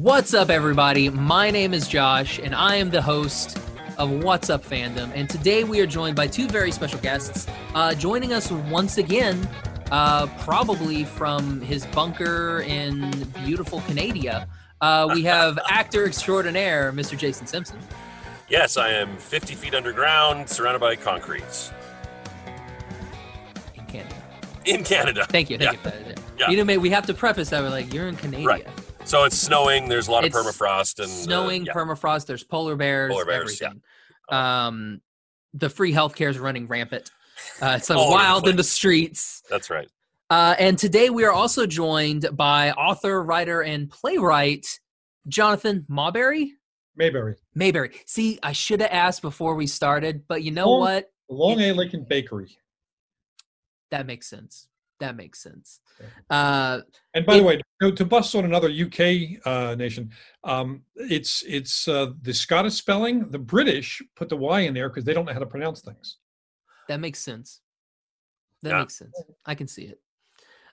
What's up, everybody? My name is Josh, and I am the host of What's Up Fandom. And today we are joined by two very special guests. Uh, joining us once again, uh, probably from his bunker in beautiful Canada, uh, we have actor extraordinaire, Mr. Jason Simpson. Yes, I am 50 feet underground, surrounded by concrete. In Canada. In Canada. Thank you. Thank Yeah. you. Yeah. You know, mate, we have to preface that we're like, you're in Canada. Right. So it's snowing. There's a lot It's of permafrost and uh, snowing, yeah. permafrost. There's polar bears, Polar bears, yeah. everything. Um, the free healthcare is running rampant. Uh, it's like All over the wild in the streets. That's right. Uh, and today we are also joined by author, writer, and playwright Jonathan Mawberry. Maberry. Maberry. See, I should have asked before we started, but you know Oh. what? Long A Lincoln Bakery. That makes sense. That makes sense. Uh, And by It- the way, to, to bust on another UK uh, nation, um, it's it's uh, the Scottish spelling. The British put the Y in there because they don't know how to pronounce things. That makes sense. That Yeah. makes sense. I can see it.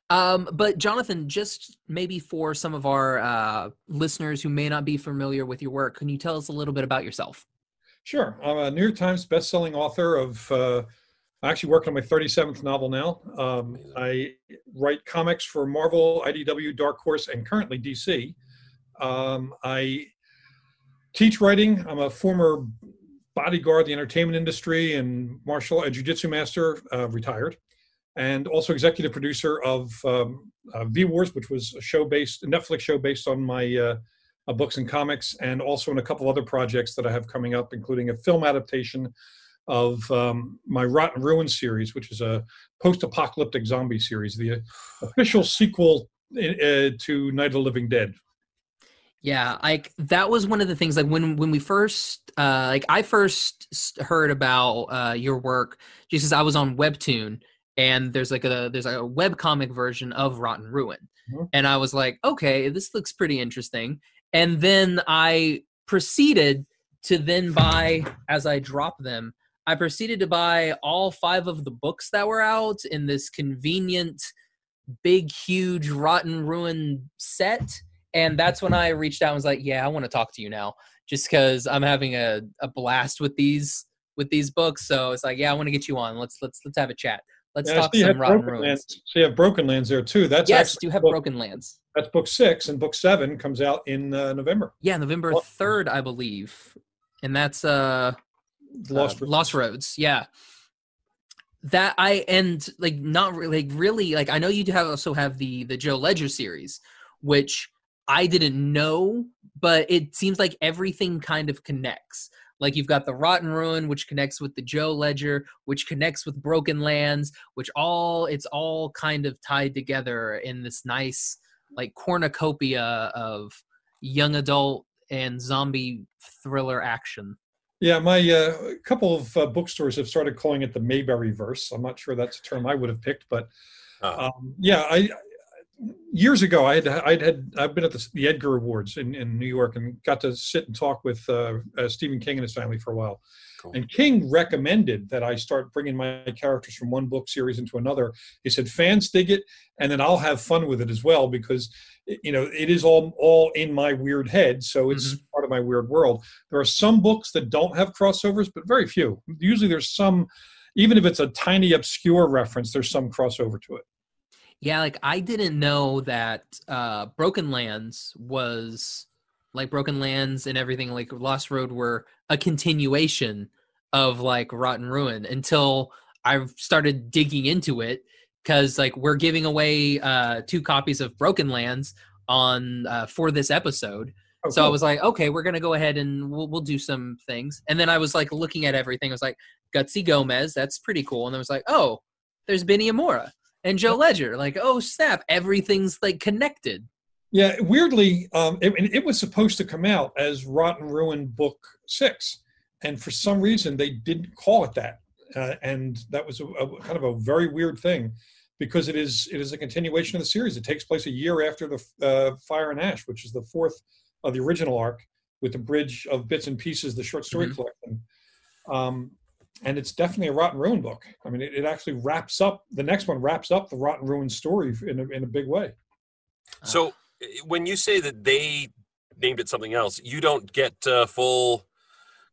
Um, but Jonathan, just maybe for some of our uh, listeners who may not be familiar with your work, can you tell us a little bit about yourself? Sure, I'm a New York Times best-selling author of. I'm actually working on my 37th novel now. Um, I write comics for Marvel, IDW, Dark Horse, and currently DC. Um, I teach writing. I'm a former bodyguard the entertainment industry and martial and jiu-jitsu master, uh, retired, and also executive producer of um, uh, V Wars, which was a show based, a Netflix show based on my uh, uh, books and comics, and also in a couple other projects that I have coming up, including a film adaptation of um, my Rot & Ruin series, which is a post-apocalyptic zombie series, the official sequel uh, to Night of the Living Dead. Yeah, like that was one of the things. Like when when we first, uh, like I first heard about uh, your work, Jesus, I was on Webtoon, and there's like a there's like a web comic version of Rot & Ruin, Mhm. and I was like, okay, this looks pretty interesting. And then I proceeded to then buy as I dropped them. I proceeded to buy all five of the books that were out in this convenient, big, huge Rot & Ruin set and that's when I reached out and was like, "Yeah, I want to talk to you now, just because I'm having a, a blast with these with these books." So it's like, "Yeah, I want to get you on. Let's let's let's have a chat. Let's I talk you some Rot & Ruins." Lands. So you have Broken Lands there too. That's yes, do have book, Broken Lands. That's book six, and book seven comes out in uh, November. Yeah, November third, I believe, and that's uh Lost. uh, Lost Roads. Yeah. That I and like not really like really like I know you do have also have the the Joe Ledger series, which I didn't know, but it seems like everything kind of connects. Like you've got the Rot & Ruin, which connects with the Joe Ledger, which connects with Broken Lands, which all it's all kind of tied together in this nice like cornucopia of young adult and zombie thriller action. Yeah, my uh, a couple of uh, bookstores have started calling it the Maberry verse. I'm not sure that's a term I would have picked, but Uh, um, yeah, I years ago I had I'd had I've been at the, the Edgar Awards in, in New York and got to sit and talk with uh, uh, Stephen King and his family for a while. Cool. And King recommended that I start bringing my characters from one book series into another. He said fans dig it, and then I'll have fun with it as well because you know it is all all in my weird head, so it's part of my weird world. There are some books that don't have crossovers, but very few. Usually, there's some, even if it's a tiny obscure reference, there's some crossover to it. Yeah, like I didn't know that uh Broken Lands was like Broken Lands and everything like Lost Road were a continuation of like Rot & Ruin until I started digging into it cuz like we're giving away uh two copies of Broken Lands on uh for this episode. Oh, So I was like, okay, we're gonna go ahead and we'll we'll do some things. And then I was like looking at everything. I was like, Gutsy Gomez, that's pretty cool. And then I was like, oh, there's Benny Imura and Joe Ledger. Like, oh snap, everything's like connected. Yeah, weirdly, um, it, it was supposed to come out as Rot & Ruin Book Six, and for some reason they didn't call it that, uh, and that was a, a kind of a very weird thing, because it is it is a continuation of the series. It takes place a year after the uh, Fire and Ash, which is the fourth of the original arc, with the Bridge of Bits and Pieces, the short story Mhm. collection. Um, and it's definitely a Rot & Ruin book. I mean, it, it actually wraps up the next one wraps up the Rot & Ruin story in a, in a big way. So when you say that they named it something else. You don't get uh, full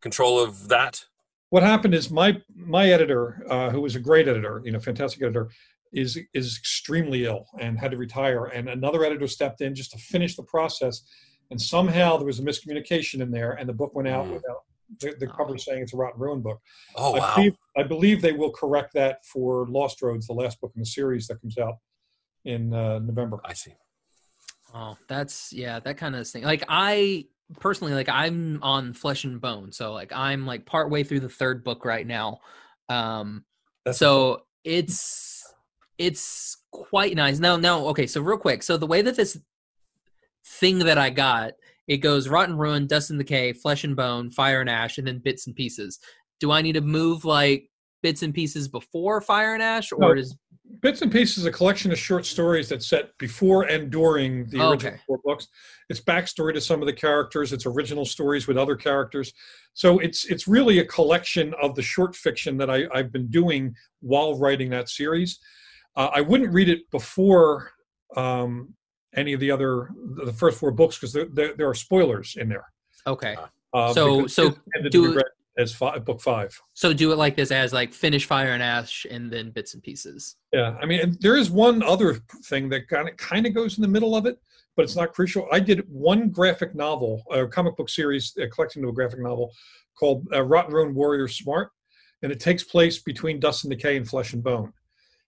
control of that. What happened is my my editor, uh, who was a great editor, you know, fantastic editor, is is extremely ill and had to retire. And another editor stepped in just to finish the process. And somehow there was a miscommunication in there, and the book went out Mm. without the, the cover saying it's a Rot & Ruin book. Oh I, wow! believe, I believe they will correct that for Lost Roads, the last book in the series that comes out in uh, November. I see. Oh, that's yeah, that kind of thing. Like I personally, like I'm on Flesh and Bone, so like I'm like partway through the third book right now. Um, That's- so it's it's quite nice. Now, now, okay. So real quick, so the way that this thing that I got, it goes Rot & Ruin, Dust and Decay, Flesh and Bone, Fire and Ash, and then Bits and Pieces. Do I need to move like bits and pieces before Fire and Ash, or No. is Bits and Pieces a collection of short stories that's set before and during the Oh, original okay. four books. It's backstory to some of the characters. It's original stories with other characters. So it's it's really a collection of the short fiction that I, I've been doing while writing that series. Uh, I wouldn't read it before um, any of the other the first four books because there, there there are spoilers in there. okay? Uh, So- so do it- as fi- book five. So do it like this as like finish Fire and Ash, and then Bits and Pieces. Yeah, I mean, there is one other thing that kind of kind of goes in the middle of it, but it's not crucial. I did one graphic novel, a comic book series, a collection to a graphic novel called uh, Rot & Ruin Warrior Smart, and it takes place between Dust and Decay and Flesh and Bone.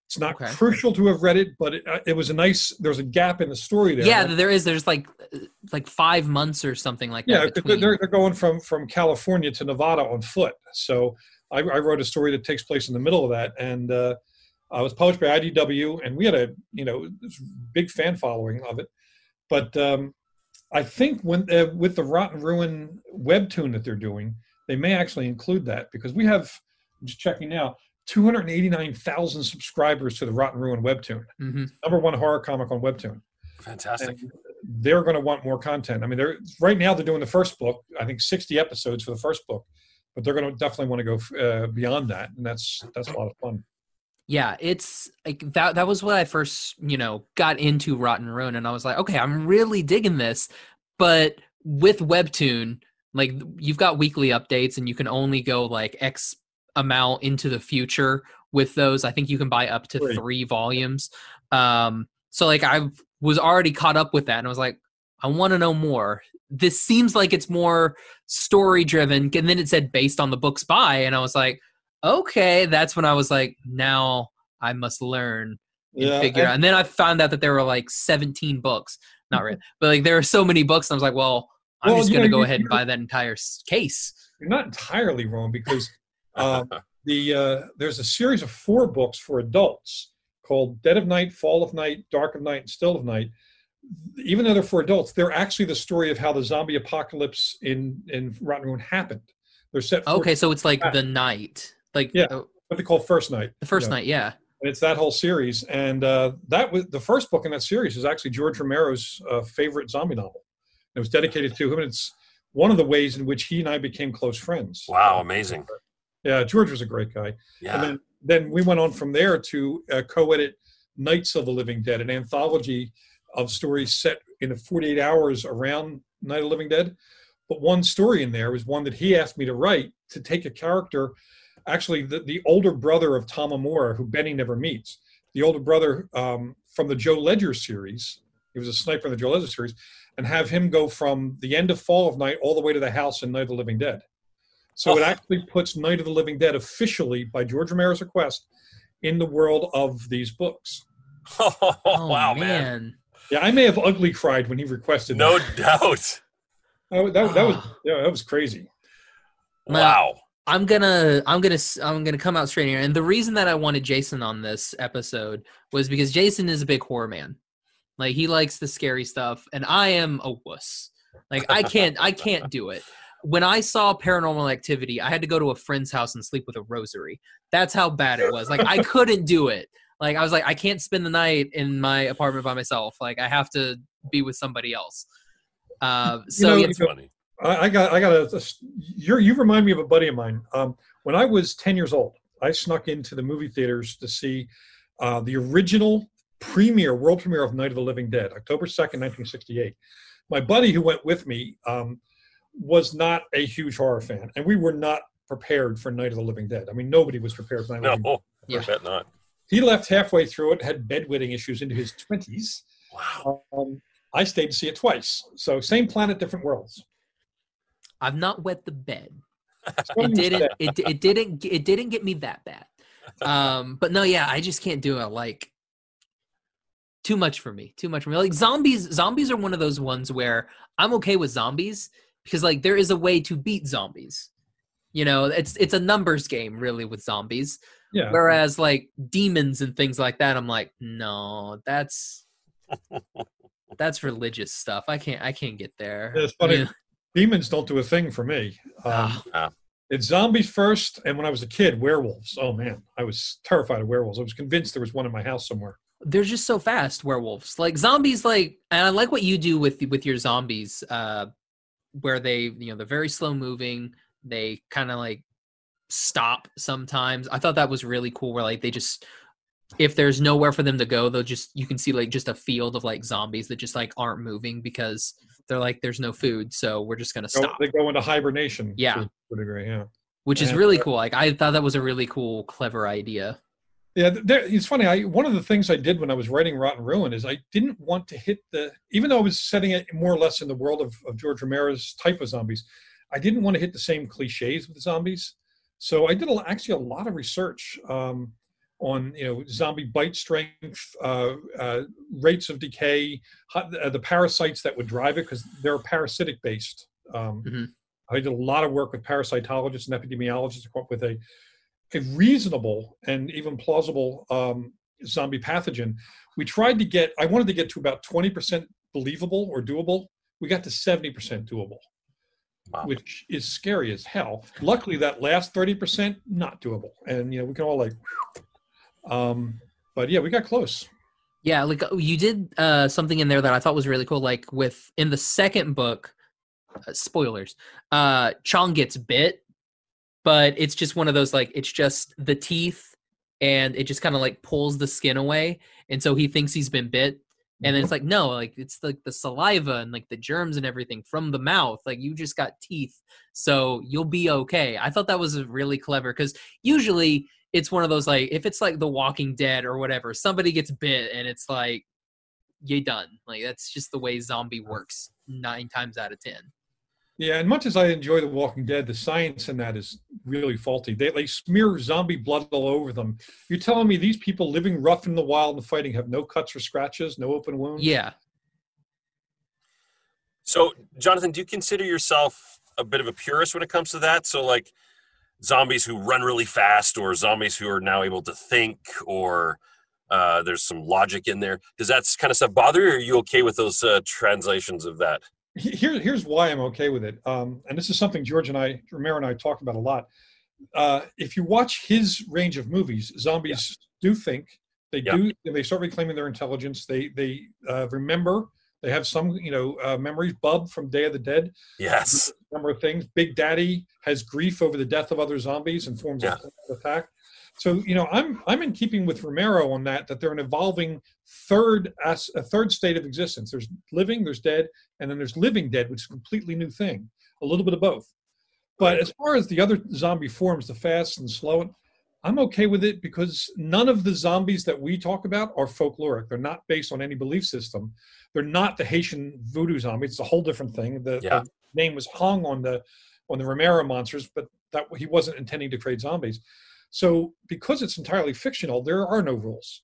It's not Okay. crucial to have read it, but it, uh, it was a nice. There's a gap in the story there. Yeah, there is. There's like uh, like five months or something like yeah, that. between. they're they're going from from California to Nevada on foot. So I, I wrote a story that takes place in the middle of that, and uh, I was published by IDW, and we had a you know big fan following of it. But um, I think when uh, with the Rot & Ruin webtoon that they're doing, they may actually include that because we have I'm just checking now. 289,000 subscribers to the Rot & Ruin webtoon, Mhm. number one horror comic on webtoon Fantastic. and they're going to want more content. I mean, they're right now they're doing the first book. I think sixty episodes for the first book, but they're going to definitely want to go uh, beyond that, and that's that's a lot of fun. Yeah, it's like that. That was when I first, you know, got into Rot & Ruin, and I was like, okay, I'm really digging this. But with Webtoon, like you've got weekly updates, and you can only go like X amount into the future with those. I think you can buy up to Right. three volumes. Um, so like I was already caught up with that, and I was like, I want to know more. This seems like it's more story driven, and then it said based on the books by, and I was like okay, that's when I was like, now I must learn and figure and- out. And then I found out that there were like 17 books. Not really, but like there are so many books. And I was like, well, I'm Well, just going to go ahead and buy that entire case. you're not entirely wrong because um, the uh, there's a series of four books for adults called Dead of Night, Fall of Night, Dark of Night, and Still of Night. Even though they're for adults, they're actually the story of how the zombie apocalypse in in Rot & Ruin happened. They're set. Okay, so it's like the night, like Yeah. uh, what they call First Night. the first you know. night. Yeah. And it's that whole series, and uh, that was the first book in that series is actually George Romero's uh, favorite zombie novel. It was dedicated to him, and it's one of the ways in which he and I became close friends. Wow, amazing. Yeah, George was a great guy. Yeah. And then, then we went on from there to uh, co-edit Nights of the Living Dead, an anthology of stories set in the 48 hours around Night of the Living Dead. But one story in there was one that he asked me to write to take a character, actually the, the older brother of Tom Imura, who Benny never meets. The older brother um, from the Joe Ledger series. He was a sniper in the Joe Ledger series, and have him go from the end of Fall of Night all the way to the house in Night of the Living Dead. So it Oh. actually puts Night of the Living Dead officially, by George Romero's request, in the world of these books. Oh, Oh wow, man. man. Yeah, I may have ugly cried when he requested. No that. doubt. Oh, that, that was Ah. yeah, that was crazy. Now, Wow. I'm gonna I'm gonna s- I'm gonna come out straight here. And the reason that I wanted Jason on this episode was because Jason is a big horror man. Like he likes the scary stuff, and I am a wuss. Like I can't I can't do it. When I saw Paranormal Activity, I had to go to a friend's house and sleep with a rosary. That's how bad it was. Like I couldn't do it. Like I was like I can't spend the night in my apartment by myself. Like I have to be with somebody else. Uh, so know, yeah, That's funny. I, I got I got a, a you you remind me of a buddy of mine. Um, when I was ten years old, I snuck into the movie theaters to see uh, the original premiere, world premiere of Night of the Living Dead, October second, nineteen sixty eight. my buddy who went with me um, was not a huge horror fan, and we were not prepared for Night of the Living Dead. I mean, nobody was prepared for Night of the Living Dead. No, I bet not. He left halfway through it, had bedwetting issues into his 20s. Wow. Um, I stayed to see it twice. So same planet, different worlds. I've not wet the bed. It didn't. It, it didn't. It didn't get me that bad. Um, but no, yeah, I just can't do it. Like too much for me. Too much for me. Like zombies. Zombies are one of those ones where I'm okay with zombies because like there is a way to beat zombies. You know, it's it's a numbers game really with zombies. Yeah. Whereas like demons and things like that, I'm like, no, that's that's religious stuff. I can't I can't get there. Yeah, it's funny. Yeah. Demons don't do a thing for me. Um, Ah, It's zombies first, and when I was a kid, werewolves. Oh man, I was terrified of werewolves. I was convinced there was one in my house somewhere. they're just so fast, werewolves. Like zombies, like and I like what you do with with your zombies, uh, where they you know they're very slow moving. They kind of like stop sometimes. I thought that was really cool. Where like they just if there's nowhere for them to go, they'll just you can see like just a field of like zombies that just like aren't moving because they're like there's no food, so we're just gonna stop. They go into hibernation. Yeah. to degree. Yeah. which is and, really cool. Like I thought that was a really cool, clever idea. Yeah, there, it's funny. I one of the things I did when I was writing Rot & Ruin is I didn't want to hit the, even though I was setting it more or less in the world of, of George Romero's type of zombies, I didn't want to hit the same cliches with zombies. So I did a, actually a lot of research um, on you know zombie bite strength, uh, uh, rates of decay, how, uh, the parasites that would drive it because they're parasitic based. Um, Mhm. I did a lot of work with parasitologists and epidemiologists to come up with a a reasonable and even plausible um, zombie pathogen. We tried to get, I wanted to get to about 20% believable or doable. We got to 70% doable, Wow. which is scary as hell. Luckily, that last 30%, not doable. And, you know, we can all like, um, but yeah, we got close. Yeah, like uh, you did uh, something in there that I thought was really cool. Like with in the second book, uh, spoilers, uh, Chong gets bit, but it's just one of those like it's just the teeth, and it just kind of like pulls the skin away, and so he thinks he's been bit, and then it's mm-hmm. like no, like it's like the saliva and like the germs and everything from the mouth. Like you just got teeth, so you'll be okay. I thought that was really clever because usually it's one of those like if it's like The Walking Dead or whatever, somebody gets bit and it's like you done. Like that's just the way zombie works nine times out of ten. Yeah, and much as I enjoy The Walking Dead, the science in that is really faulty. They, they smear zombie blood all over them. You're telling me these people living rough in the wild and fighting have no cuts or scratches, no open wounds? Yeah. So, Jonathan, do you consider yourself a bit of a purist when it comes to that? So, like zombies who run really fast, or zombies who are now able to think, or uh, there's some logic in there. Does that kind of stuff bother you? Or are you okay with those uh, translations of that? Here, here's why I'm okay with it. Um, and this is something George and I, Romero and I talked about a lot. Uh, if you watch his range of movies, zombies do think. They Yeah. do. They start reclaiming their intelligence. They they uh, remember. They have some, you know, uh, memories. Bub from Day of the Dead. Yes. Number of things. Big Daddy has grief over the death of other zombies and forms Yeah. an attack. So you know, I'm I'm in keeping with Romero on that. That they're an evolving third as a third state of existence. There's living, there's dead, and then there's living dead, which is a completely new thing. A little bit of both. But as far as the other zombie forms, the fast and slow, I'm okay with it because none of the zombies that we talk about are folkloric. They're not based on any belief system. They're not the Haitian voodoo zombie. It's a whole different thing. The, Yeah. the name was hung on the on the Romero monsters, but that he wasn't intending to create zombies. So because it's entirely fictional, there are no rules.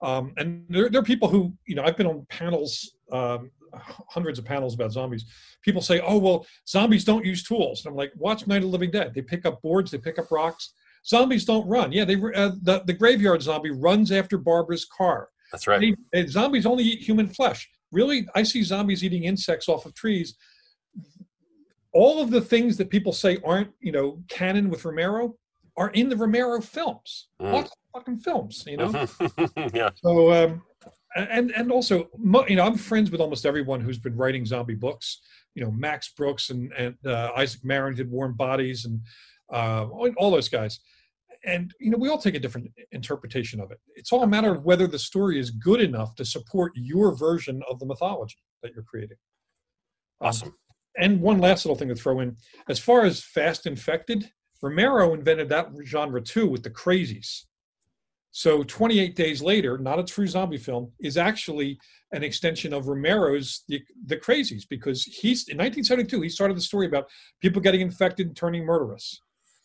Um, and there, there are people who, you know, I've been on panels, um, hundreds of panels about zombies. People say, "Oh, well, zombies don't use tools." And I'm like, "Watch Night of the Living Dead. They pick up boards, they pick up rocks. Zombies don't run. Yeah, they uh, the the graveyard zombie runs after Barbara's car. That's right. They, uh, zombies only eat human flesh. Really, I see zombies eating insects off of trees. All of the things that people say aren't, you know, canon with Romero are in the Romero films. Mm. Watch the fucking films, you know. yeah. So, um, and and also, you know, I'm friends with almost everyone who's been writing zombie books. You know, Max Brooks and and uh, Isaac Marion did Warm Bodies, and uh, all, those guys. And you know, we all take a different interpretation of it. It's all a matter of whether the story is good enough to support your version of the mythology that you're creating. Um, Awesome. And one last little thing to throw in. As far as fast infected romero invented that genre too with the crazies. So 28 days later not a true zombie film is actually an extension of romero's the, the crazies because he's in 1972 he started the story about people getting infected and turning murderous.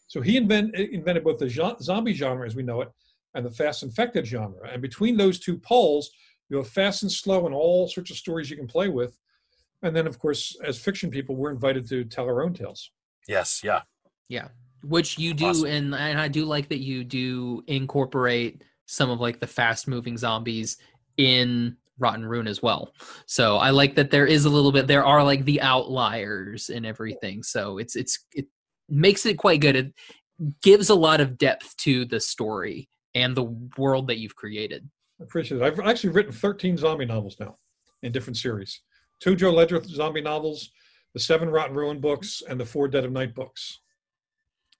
So he invent, invented both the zombie genre as we know it and the fast infected genre. And between those two poles you have fast and slow and all sorts of stories you can play with and then, of course, as fiction people, we're invited to tell our own tales. Yes. Yeah. Yeah, which you do, Awesome. and and I do like that you do incorporate some of like the fast moving zombies in Rot & Ruin as well. So I like that there is a little bit. There are like the outliers and everything. So it's it's it makes it quite good. It gives a lot of depth to the story and the world that you've created. I appreciate it. I've actually written 13 zombie novels now in different series two Joe Ledger zombie novels, the seven Rot & Ruin books, and the four Dead of Night books,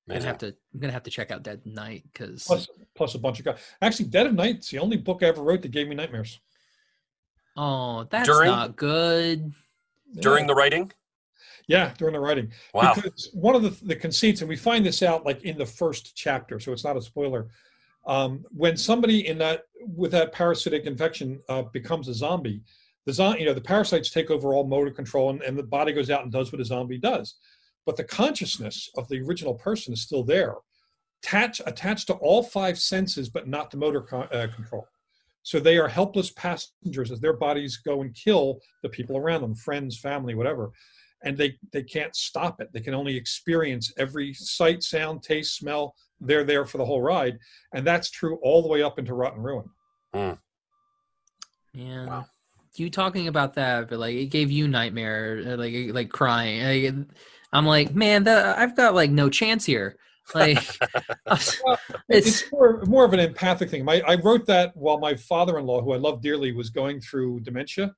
I'm gonna have to I'm gonna have to check out Dead Night because plus, plus a bunch of guys. Actually, Dead of Night's the only book I ever wrote that gave me nightmares. oh that's During- not good. During yeah. the writing. Yeah, during the writing. Wow. Because one of the, the conceits, and we find this out like in the first chapter, so it's not a spoiler. Um, when somebody in that with that parasitic infection uh, becomes a zombie, the zo- you know the parasites take over all motor control, and, and the body goes out and does what a zombie does. But the consciousness of the original person is still there, attached attached to all five senses, but not the motor co- uh, control. So they are helpless passengers as their bodies go and kill the people around them, friends, family, whatever. And they they can't stop it. They can only experience every sight sound taste smell. They're there for the whole ride. And that's true all the way up into Rot & Ruin. Man, Wow. You talking about that, but like it gave you nightmare, uh, like like crying. Like, I'm like, man, that I've got like no chance here. Like, it's, it's more, more of an empathic thing My, i wrote that while my father-in-law who i love dearly was going through dementia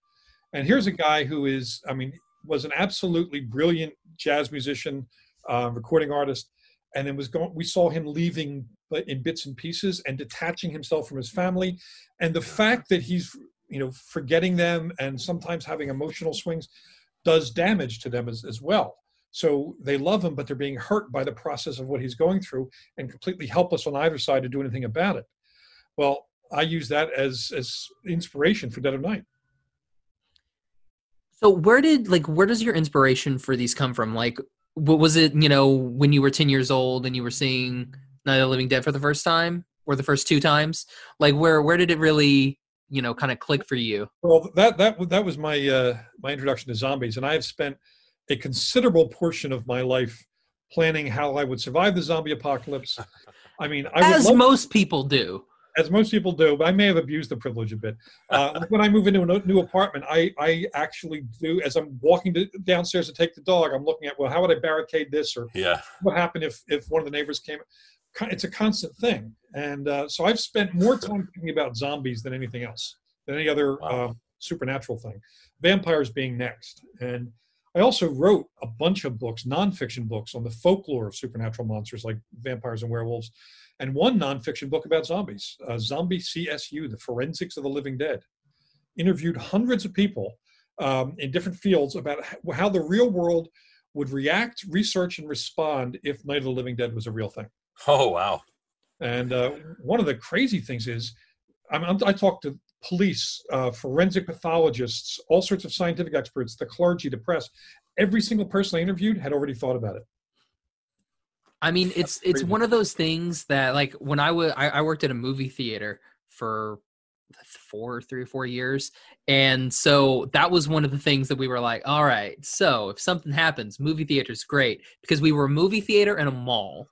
and here's a guy who is i mean was an absolutely brilliant jazz musician uh, recording artist and then was going we saw him leaving but in bits and pieces and detaching himself from his family and the fact that he's you know forgetting them and sometimes having emotional swings does damage to them as, as well so they love him but they're being hurt by the process of what he's going through and completely helpless on either side to do anything about it well i use that as as inspiration for dead of night so where did like where does your inspiration for these come from? Like, what was it? You know, when you were 10 years old and you were seeing Night of the Living Dead for the first time, or the first two times? Like, where where did it really you know kind of click for you? Well, that that that was my uh, my introduction to zombies, and I have spent a considerable portion of my life planning how I would survive the zombie apocalypse. I mean, I As most people do. as most people do, but I may have abused the privilege a bit. Uh, when I move into a new apartment, I I actually do as I'm walking to, downstairs to take the dog. I'm looking at well, how would I barricade this, or Yeah. what happened if if one of the neighbors came it's a constant thing and uh, so i've spent more time thinking about zombies than anything else than any other Wow. uh, supernatural thing vampires being next and i also wrote a bunch of books nonfiction books on the folklore of supernatural monsters like vampires and werewolves and one nonfiction book about zombies uh, zombie csu the forensics of the living dead interviewed hundreds of people um, in different fields about how the real world would react, research, and respond if Night of the Living Dead was a real thing. Oh wow. And uh, one of the crazy things is, I, mean, I talked to police, uh, forensic pathologists, all sorts of scientific experts, the clergy, the press. Every single person I interviewed had already thought about it. I mean, it's it's one of those things that like when I was I, I worked at a movie theater for four, three or four years, and so that was one of the things that we were like, all right, so if something happens, movie theater's great because we were a movie theater and a mall.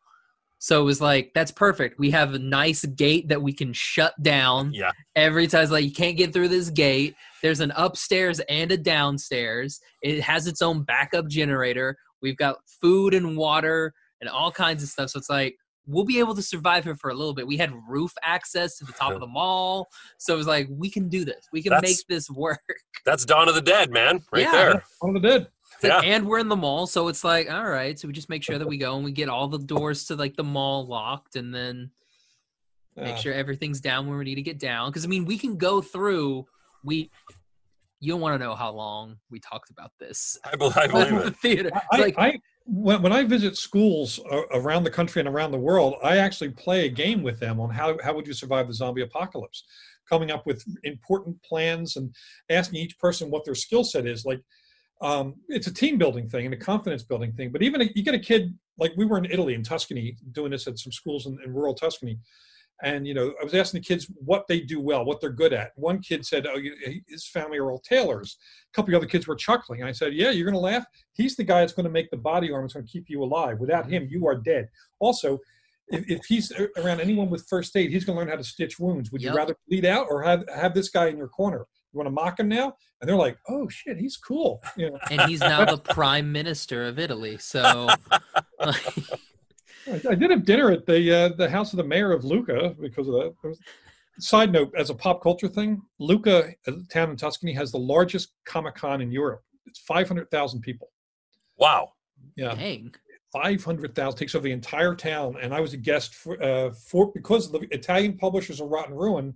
So it was like that's perfect. We have a nice gate that we can shut down Yeah. every time. It's like you can't get through this gate. There's an upstairs and a downstairs. It has its own backup generator. We've got food and water and all kinds of stuff. So it's like we'll be able to survive here for a little bit. We had roof access to the top of the mall, so it was like we can do this. We can That's- make this work. That's Dawn of the Dead, man. Right Yeah. there. One of the dead. It's like, Yeah. and we're in the mall, so it's like all right. So we just make sure that we go and we get all the doors to like the mall locked, and then make Uh, sure everything's down where we need to get down. Because I mean, we can go through. We you don't want to know how long we talked about this. I, be- I believe in the it. theater. I, like, I when, when I visit schools uh, around the country and around the world, I actually play a game with them on how how would you survive the zombie apocalypse, coming up with important plans and asking each person what their skill set is. Like, um, it's a team building thing and a confidence building thing. But even a, you get a kid like we were in Italy in Tuscany doing this at some schools in, in rural Tuscany, and you know i was asking the kids what they do well what they're good at. One kid said oh his family are all tailors. A couple of other kids were chuckling. And i said yeah you're going to laugh. He's the guy that's going to make the body armor It's going to keep you alive. Without him you are dead. Also if, if he's around anyone with first aid he's going to learn how to stitch wounds. Would Yep. you rather bleed out or have have this guy in your corner you want to mock him now and they're like oh shit he's cool you know and he's now the prime minister of Italy. So, I, I did have dinner at the uh, the house of the mayor of Lucca because of that. Was- Side note, as a pop culture thing, Lucca, a town in Tuscany, has the largest Comic Con in Europe. It's five hundred thousand people. Wow. Yeah, dang. five hundred thousand takes over the entire town. And I was a guest for, uh, for because the Italian publishers of Rot & Ruin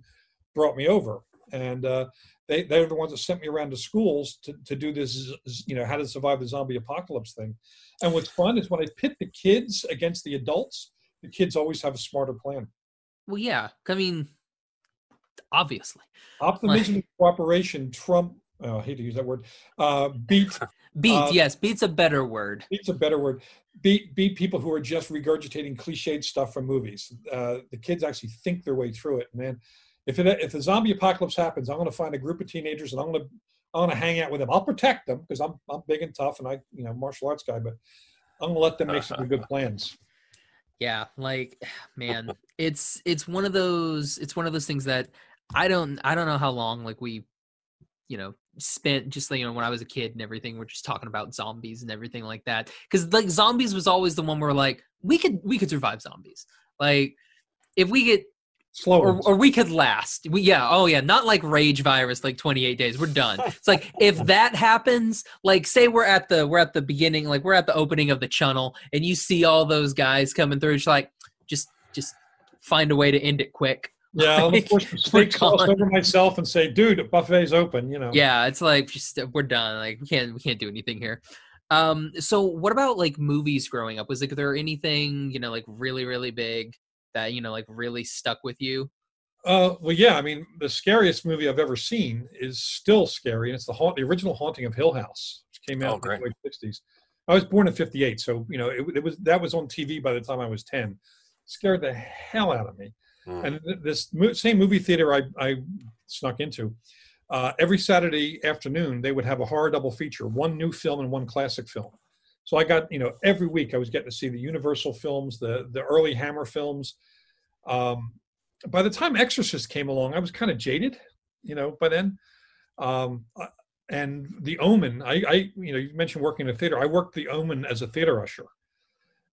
brought me over, and uh, they they're the ones that sent me around to schools to, to do this, you know, how to survive the zombie apocalypse thing. And what's fun is when I pit the kids against the adults, the kids always have a smarter plan. Well, yeah. I mean, obviously, Optimism and cooperation trump. Oh, I hate to use that word. Uh, beat beat. Uh, yes, beat's a better word. beats a better word. Beat beat people who are just regurgitating cliched stuff from movies. Uh, the kids actually think their way through it, man. If it, if the zombie apocalypse happens, I'm going to find a group of teenagers and I'm going to I'm going to hang out with them. I'll protect them because I'm I'm big and tough and I you know martial arts guy, but I'm going to let them make some uh-huh. good plans. Yeah, like man, it's it's one of those it's one of those things that I don't I don't know how long like we you know spent just you know when I was a kid and everything we're just talking about zombies and everything like that cuz like zombies was always the one where like we could we could survive zombies. Like if we get Slow. or, or we could last. We, yeah, oh yeah, not like rage virus like 28 days. We're done. It's like if that happens, like say we're at the we're at the beginning, like we're at the opening of the channel and you see all those guys coming through, it's like just just find a way to end it quick. yeah, I'll like, push the steak sauce over myself and say, dude, the buffet's open. You know. Yeah, it's like just we're done. Like we can't we can't do anything here. Um so what about like movies growing up? Was like there anything, you know, like really really big that, you know, like really stuck with you? Uh, well, yeah. I mean, the scariest movie I've ever seen is still scary, and it's the haunt, the original Haunting of Hill House, which came out Oh, in the late '60s. I was born in '58, so you know it, it was that was on TV by the time I was 10. Scared the hell out of me. Hmm. And this mo- same movie theater I, I snuck into, uh, every Saturday afternoon they would have a horror double feature, one new film and one classic film. So I got you know every week I was getting to see the Universal films, the the early Hammer films. Um, by the time Exorcist came along, I was kind of jaded, you know, by then. Um, uh, and The Omen, I, I, you know, you mentioned working in a theater. I worked The Omen as a theater usher,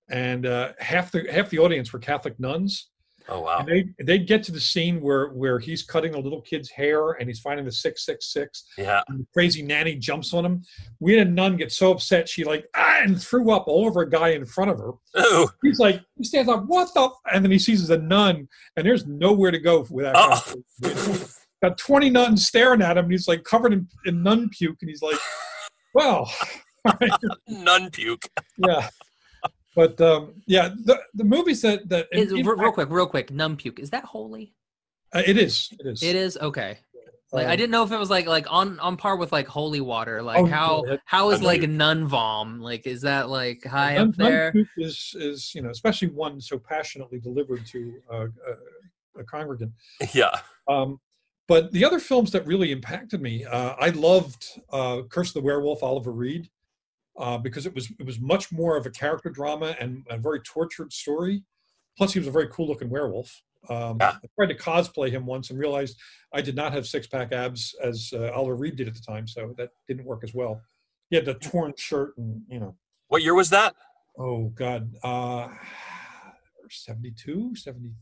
and uh, half the half the audience were Catholic nuns. Oh wow. And they they'd get to the scene where where he's cutting a little kid's hair and he's finding the six six six. Yeah. The crazy nanny jumps on him. We had a nun get so upset she like ah, and threw up all over a guy in front of her. Ooh. He's like, he stands up, what the? And then he sees a nun, and there's nowhere to go with that. Oh. Got 20 nuns staring at him, and he's like covered in, in nun puke, and he's like, well, Nun puke. yeah. But um, yeah, the, the movies that that Is, in- real, real quick, real quick, numb puke. Is that holy? uh, it is, it is. It is okay. Like I Um, didn't know if it was like like on on par with like holy water. Like Oh, how yeah. how is like you- nun vom? Like is that like high nun- up there? nun is is you know especially one so passionately delivered to uh, a, a congregant. Yeah. Um, but the other films that really impacted me, uh, I loved uh, Curse of the Werewolf, Oliver Reed, uh, because it was it was much more of a character drama and a very tortured story. Plus, he was a very cool looking werewolf. Um, Yeah. I tried to cosplay him once and realized I did not have six pack abs as uh, Oliver Reed did at the time, so that didn't work as well. He had the torn shirt and you know, What year was that? oh god, uh, 72, 73,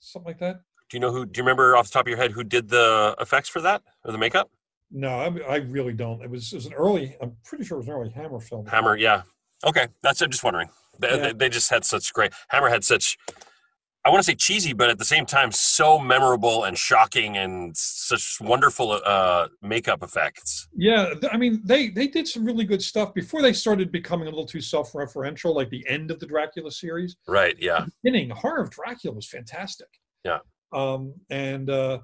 something like that. Do you know who? Do you remember off the top of your head who did the effects for that or the makeup? No, I, I really don't. It was, it was an early. I'm pretty sure it was an early Hammer film. Hammer. Yeah. Okay. That's. I'm just wondering. They, Yeah. they, they just had such great. Hammer had such I want to say cheesy, but at the same time, so memorable and shocking and such wonderful uh, makeup effects. Yeah, I mean, they they did some really good stuff before they started becoming a little too self-referential, like the end of the Dracula series. Right. Yeah. The beginning, Horror of Dracula was fantastic. Yeah. Um, and uh,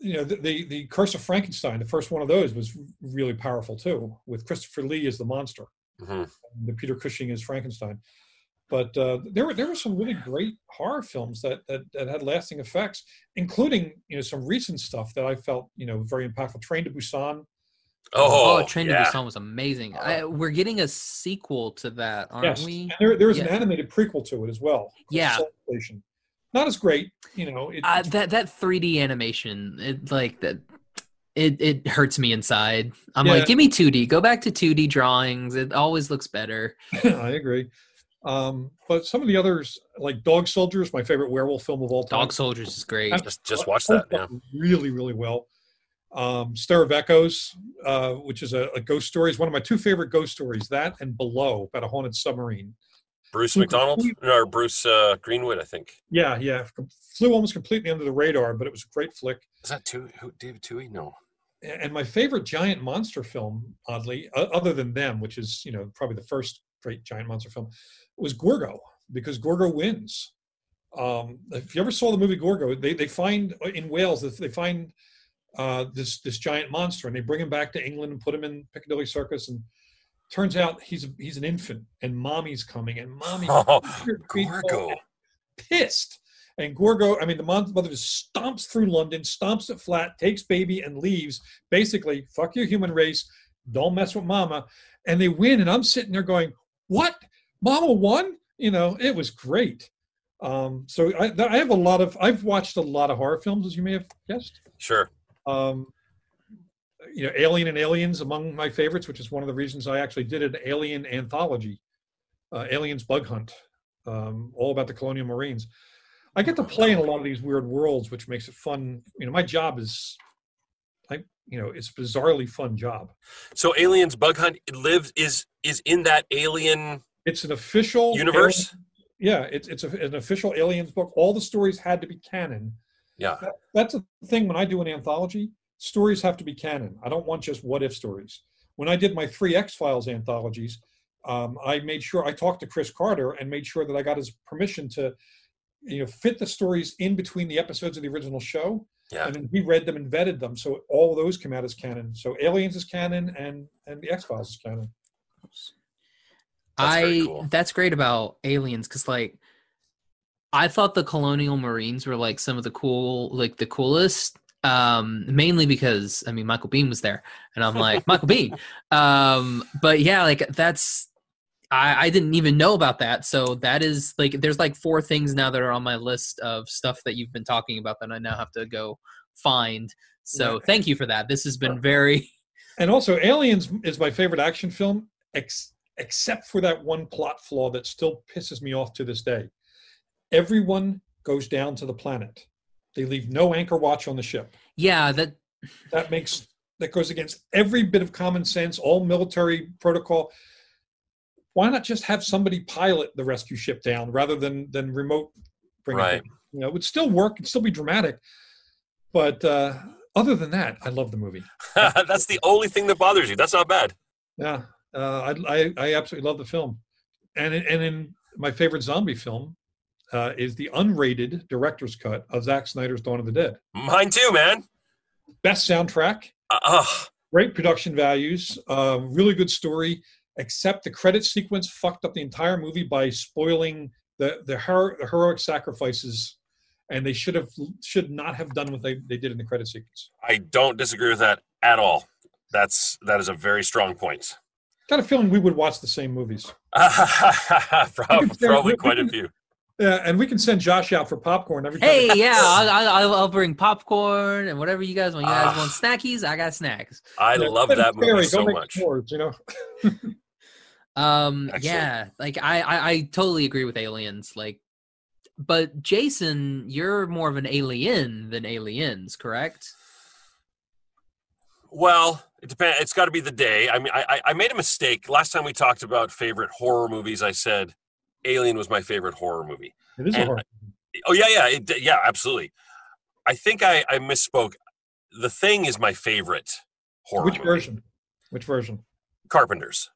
you know, the, the the Curse of Frankenstein, the first one of those, was really powerful too, with Christopher Lee as the monster, hmm and the Peter Cushing as Frankenstein. But uh, there were there were some really great horror films that, that that had lasting effects, including you know some recent stuff that I felt you know very impactful. Train to Busan. Oh, Oh, Train yeah. to Busan was amazing. I, we're getting a sequel to that, aren't yes, we? and there there was an animated prequel to it as well. Yeah. Seoul Station. Not as great, you know. It, Uh, that that 3D animation, it like that. It it hurts me inside. I'm Yeah. like, give me 2D. Go back to 2D drawings. It always looks better. I agree. Um, but some of the others, like Dog Soldiers, my favorite werewolf film of all time. Dog Soldiers is great. Just just watch that. Yeah. Really, really well. Um, Stir of Echoes, uh, which is a, a ghost story, is one of my two favorite ghost stories. That and Below, about a haunted submarine. Bruce McDonald or Bruce uh, Greenwood, I think. Yeah, yeah. Flew almost completely under the radar, but it was a great flick. Is that Twohy? Who, David Twohy? No. And my favorite giant monster film, oddly, other than them, which is you know probably the first great giant monster film, was Gorgo because Gorgo wins. Um, if you ever saw the movie Gorgo, they they find uh, in Wales that they find uh, this this giant monster and they bring him back to England and put him in Piccadilly Circus and turns out he's he's an infant and mommy's coming and mommy's Oh, 100 feet tall Gorgo. and pissed. And Gorgo, I mean, the mother just stomps through London, stomps it flat, takes baby, and leaves. Basically, fuck your human race. Don't mess with mama. And they win. And I'm sitting there going, what? Mama won? You know, it was great. Um, so I, I have a lot of, I've watched a lot of horror films, as you may have guessed. Sure. Um, you know, Alien and Aliens among my favorites, which is one of the reasons I actually did an Alien anthology, uh, Aliens Bug Hunt, um, all about the colonial marines. I get to play in a lot of these weird worlds, which makes it fun. You know, my job is, I, you know, it's a bizarrely fun job. So Aliens Bug Hunt lives is is in that alien It's an official universe. alien- yeah, it's it's a, an official aliens book. All the stories had to be canon. Yeah. That, that's a thing when I do an anthology. Stories have to be canon. I don't want just what if stories. When I did my three X Files anthologies, um, I made sure I talked to Chris Carter and made sure that I got his permission to, you know, fit the stories in between the episodes of the original show. Yeah. And then he read them and vetted them, so all of those come out as canon. So Aliens is canon, and and the X Files is canon. That's I cool. that's great about aliens because like I thought the colonial marines were like some of the cool like the coolest um mainly because I mean Michael Biehn was there and I'm like Michael Biehn um but yeah like that's I I didn't even know about that so that is like there's like four things now that are on my list of stuff that you've been talking about that I now have to go find so Yeah. thank you for that this has been very And also, Aliens is my favorite action film, ex- except for that one plot flaw that still pisses me off to this day. Everyone goes down to the planet. They leave no anchor watch on the ship. yeah that That makes that goes against every bit of common sense, all military protocol. Why not just have somebody pilot the rescue ship down rather than than remote bring it Right. down? You know, it would still work, it'd still be dramatic. But uh, other than that, I love the movie. That's the only thing that bothers you. That's not bad. Yeah, uh, I, I I absolutely love the film, and in- and in my favorite zombie film uh, is the unrated director's cut of Zack Snyder's Dawn of the Dead. Mine too, man. Best soundtrack, Uh, great production values, uh, really good story. Except the credit sequence fucked up the entire movie by spoiling the the, hero, the heroic sacrifices, and they should have should not have done what they, they did in the credit sequence. I don't disagree with that at all. That's that is a very strong point. Got a feeling we would watch the same movies. probably, probably quite a few. Yeah, and we can send Josh out for popcorn every time. Hey, yeah, I'll, I'll, I'll bring popcorn and whatever you guys want. You guys Ah. want snackies? I got snacks. I Yeah, love let it that movie carry, so don't much. s'mores, you know. Um, Excellent. yeah, like I, I, I totally agree with aliens. Like, but Jason, you're more of an alien than aliens, correct? Well, it depends. It's got to be the day. I mean, I, I I made a mistake last time we talked about favorite horror movies. I said Alien was my favorite horror movie. It is a And- horror. Oh yeah, yeah, it, yeah, absolutely. I think I, I misspoke. The Thing is my favorite horror. Which movie. version? Which version? Carpenters.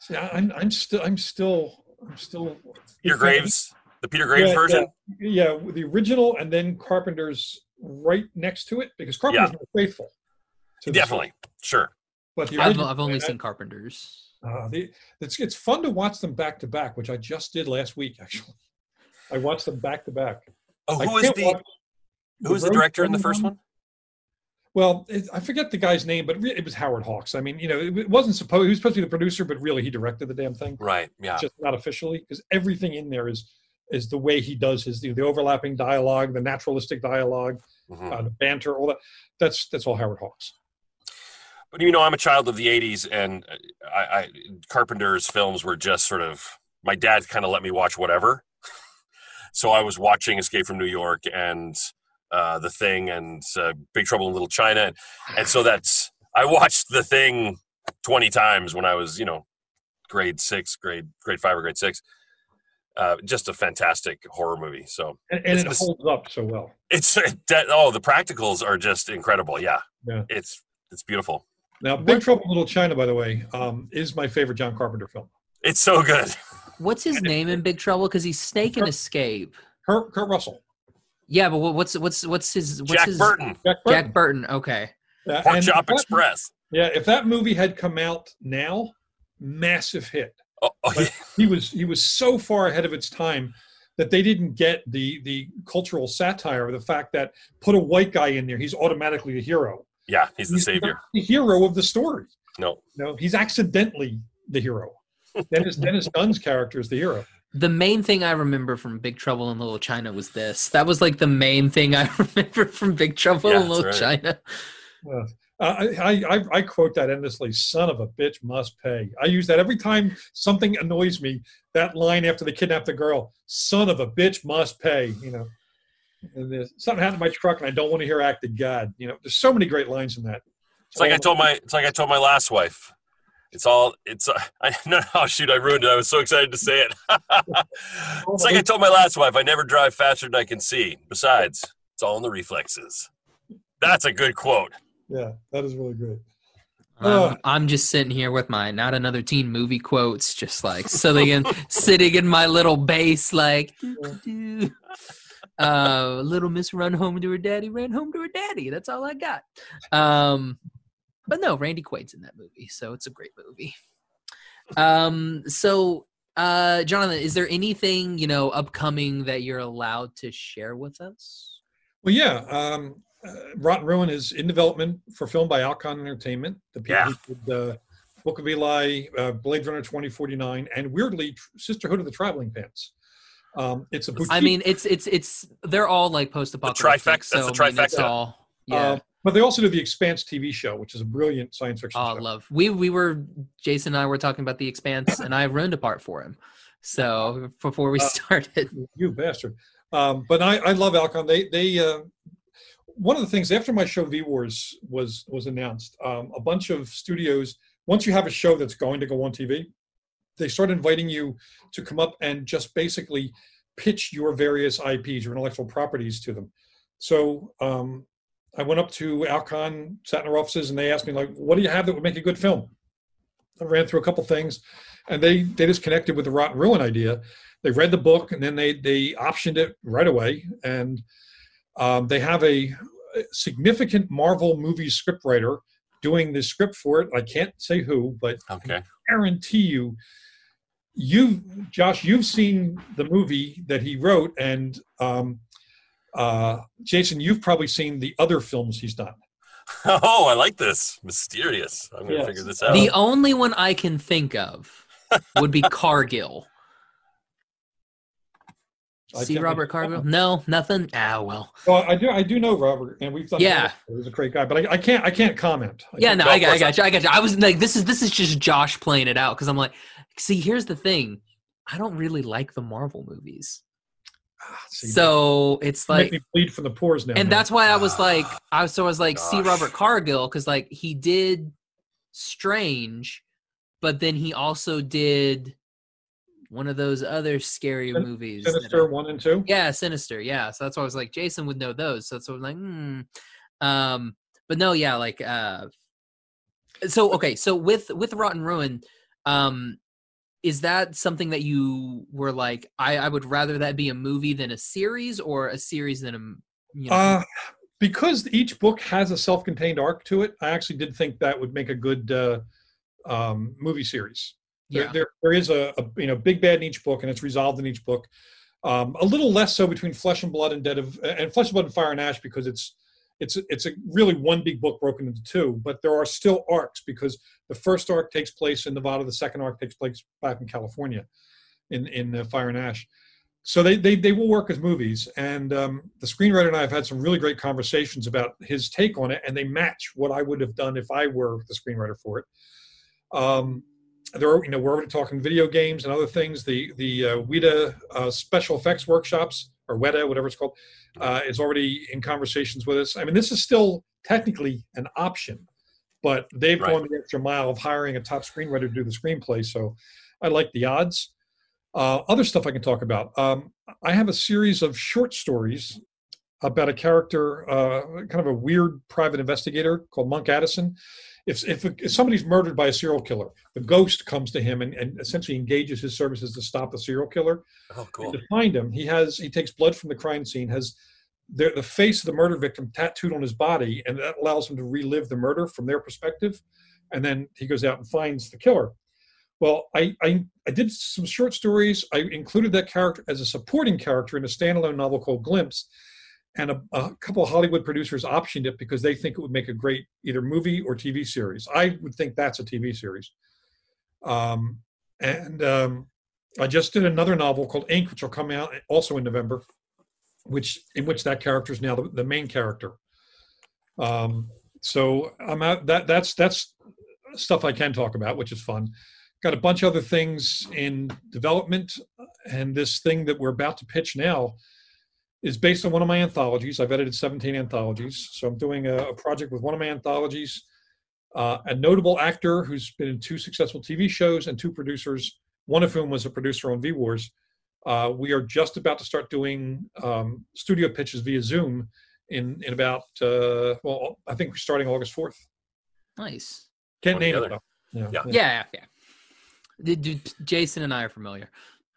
See, I- I'm I'm still I'm still I'm still Peter Graves, the Peter Graves Yeah, version. Yeah, with the original and then Carpenter's right next to it because Carpenter's more faithful. to the Definitely, sure. But the I've, I've only I- seen Carpenters. Uh, the, it's it's fun to watch them back to back, which I just did last week. Actually, I watched them back to back. Oh, who is the who is the director in the first one? Well, it, I forget the guy's name, but it was Howard Hawks. I mean, you know, it, it wasn't supposed. He was supposed to be the producer, but really, he directed the damn thing. Right. Yeah. Just not officially, because everything in there is is the way he does his the, the overlapping dialogue, the naturalistic dialogue, Mhm. uh, the banter, all that. That's that's all Howard Hawks. But you know, I'm a child of the '80s, and I, I Carpenter's films were just sort of. My dad kind of let me watch whatever, so I was watching Escape from New York and uh, The Thing and uh, Big Trouble in Little China, and, and so that's I watched The Thing 20 times when I was, you know, grade six, grade grade five or grade six. Uh, just a fantastic horror movie. So And, and it holds up so well. it's that, oh, the practicals are just incredible. Yeah, Yeah. it's it's beautiful. Now, Big Trouble in Little China, by the way, um, is my favorite John Carpenter film. It's so good. What's his name in Big Trouble? Because he's Snake and Escape. Kurt, Kurt Russell, Yeah, but what's what's what's his what's Jack his Burton, Jack Burton. Jack Burton. Okay. Yeah, Pork Chop Express. Yeah, if that movie had come out now, massive hit. Oh, oh, But he was he was so far ahead of its time that they didn't get the the cultural satire of the fact that put a white guy in there, he's automatically a hero. Yeah, he's the He's savior. not the hero of the story. No, No, he's accidentally the hero. Dennis Dennis Dun's character is the hero. The main thing I remember from Big Trouble in Little China was this. That was like the main thing I remember from Big Trouble Yeah, in Little right. China. Uh, I, I, I, I quote that endlessly. Son of a bitch must pay. I use that every time something annoys me. That line after they kidnap the girl, son of a bitch must pay. You know, and there's, something happened to my truck and I don't want to hear act of God. You know, there's so many great lines in that. it's like I told my it's like I told my last wife. It's all it's. Uh, I no no shoot I ruined it. I was so excited to say it. it's like I told my last wife. I never drive faster than I can see. Besides, it's all in the reflexes. That's a good quote. Yeah, that is really great. Um, Ugh. I'm just sitting here with my not another teen movie quotes, just like sitting in sitting in my little base, like doo, doo, doo. Uh, little Miss run home to her daddy, ran home to her daddy. That's all I got. Um, but no, Randy Quaid's in that movie, so it's a great movie. Um, so uh, Jonathan, is there anything you know upcoming that you're allowed to share with us? Well, yeah. Um, uh, Rot & Ruin is in development for film by Alcon Entertainment. The people Yeah. who did uh, Book of Eli, uh, Blade Runner 2049, and weirdly, Sisterhood of the Traveling Pants. Um, it's a boutique. I mean, it's it's it's they're all like post-apocalyptic. trifecta- that's so, the I mean, it's trifecta. all yeah. uh, but they also do the Expanse TV show, which is a brilliant science fiction Oh, show. love. We we were Jason and I were talking about the Expanse, and I ruined a part for him. So before we Uh, started, You bastard. Um, but I, I love Alcon. They they uh, one of the things after my show V Wars was was announced, um, a bunch of studios. Once you have a show that's going to go on TV, they start inviting you to come up and just basically pitch your various IPs, your intellectual properties to them. So um, I went up to Alcon, sat in their offices, and they asked me like, "What do you have that would make a good film?" I ran through a couple things, and they they just connected with the Rot & Ruin idea. They read the book and then they they optioned it right away, and um, they have a significant Marvel movie scriptwriter doing the script for it. I can't say who, but Okay. guarantee you, you, Josh, you've seen the movie that he wrote, and um, uh, Jason, you've probably seen the other films he's done. Oh, I like this. Mysterious. I'm gonna Yes. figure this out. the only one I can think of would be Cargill. I See Robert Cargill? No, nothing. Ah, well. Well, I do, I do know Robert, and we've done. Yeah. he's a great guy, but I, I can't, I can't comment. I Yeah, can't- no, I got, I got you. I got you. I was like, this is this is just Josh playing it out because I'm like, see, here's the thing, I don't really like the Marvel movies, Ah, see, so it's like, me bleed from the pores now. and man. that's why I was Ah, like, I was so I was like, see. Robert Cargill because like he did Strange, but then he also did one of those other scary Sin- movies. Sinister I- one and two. yeah, Sinister. Yeah, so that's why I was like, Jason would know those. So that's why I was like, hmm. Um, but no, yeah, like, uh, so okay, so with with Rot & Ruin, um, is that something that you were like, I I would rather that be a movie than a series, or a series than a you know? Uh, because each book has a self-contained arc to it, I actually did think that would make a good uh, um, movie series. There, yeah, there, there is a, a you know big bad in each book, and it's resolved in each book. Um, a little less so between Flesh and Blood and Dead of and Flesh and Blood and Fire and Ash because it's it's it's a really one big book broken into two. But there are still arcs because the first arc takes place in Nevada, the second arc takes place back in California, in in uh, Fire and Ash. So they, they they will work as movies, and um, the screenwriter and I have had some really great conversations about his take on it, and they match what I would have done if I were the screenwriter for it. Um, there are, you know, we're already talking video games and other things. The the uh, WIDA uh, special effects workshops or WEDA, whatever it's called, uh, is already in conversations with us. I mean, this is still technically an option, but they've Right. gone the extra mile of hiring a top screenwriter to do the screenplay. So I like the odds. Uh, other stuff I can talk about. Um, I have a series of short stories about a character, uh, kind of a weird private investigator called Monk Addison. If, if, if somebody's murdered by a serial killer, the ghost comes to him and, and essentially engages his services to stop the serial killer. Oh, cool. And to find him, he has he takes blood from the crime scene, has the, the face of the murder victim tattooed on his body, and that allows him to relive the murder from their perspective. And then he goes out and finds the killer. Well, I, I I did some short stories. I included that character as a supporting character in a standalone novel called Glimpse, and a, a couple of Hollywood producers optioned it because they think it would make a great either movie or TV series. I would think that's a TV series. Um, and um, I just did another novel called Ink, which will come out also in November, which in which that character is now the, the main character. Um, so I'm out. That that's that's stuff I can talk about, which is fun. Got a bunch of other things in development, and this thing that we're about to pitch now is based on one of my anthologies. I've edited 17 anthologies, so I'm doing a, a project with one of my anthologies. Uh, a notable actor who's been in two successful TV shows and two producers, one of whom was a producer on V Wars. Uh, we are just about to start doing um, studio pitches via Zoom in in about uh, well, I think we're starting August 4th. nice. Can't One or name it other. though. Yeah. Yeah. Yeah, yeah. Did, did- Jason and I are familiar.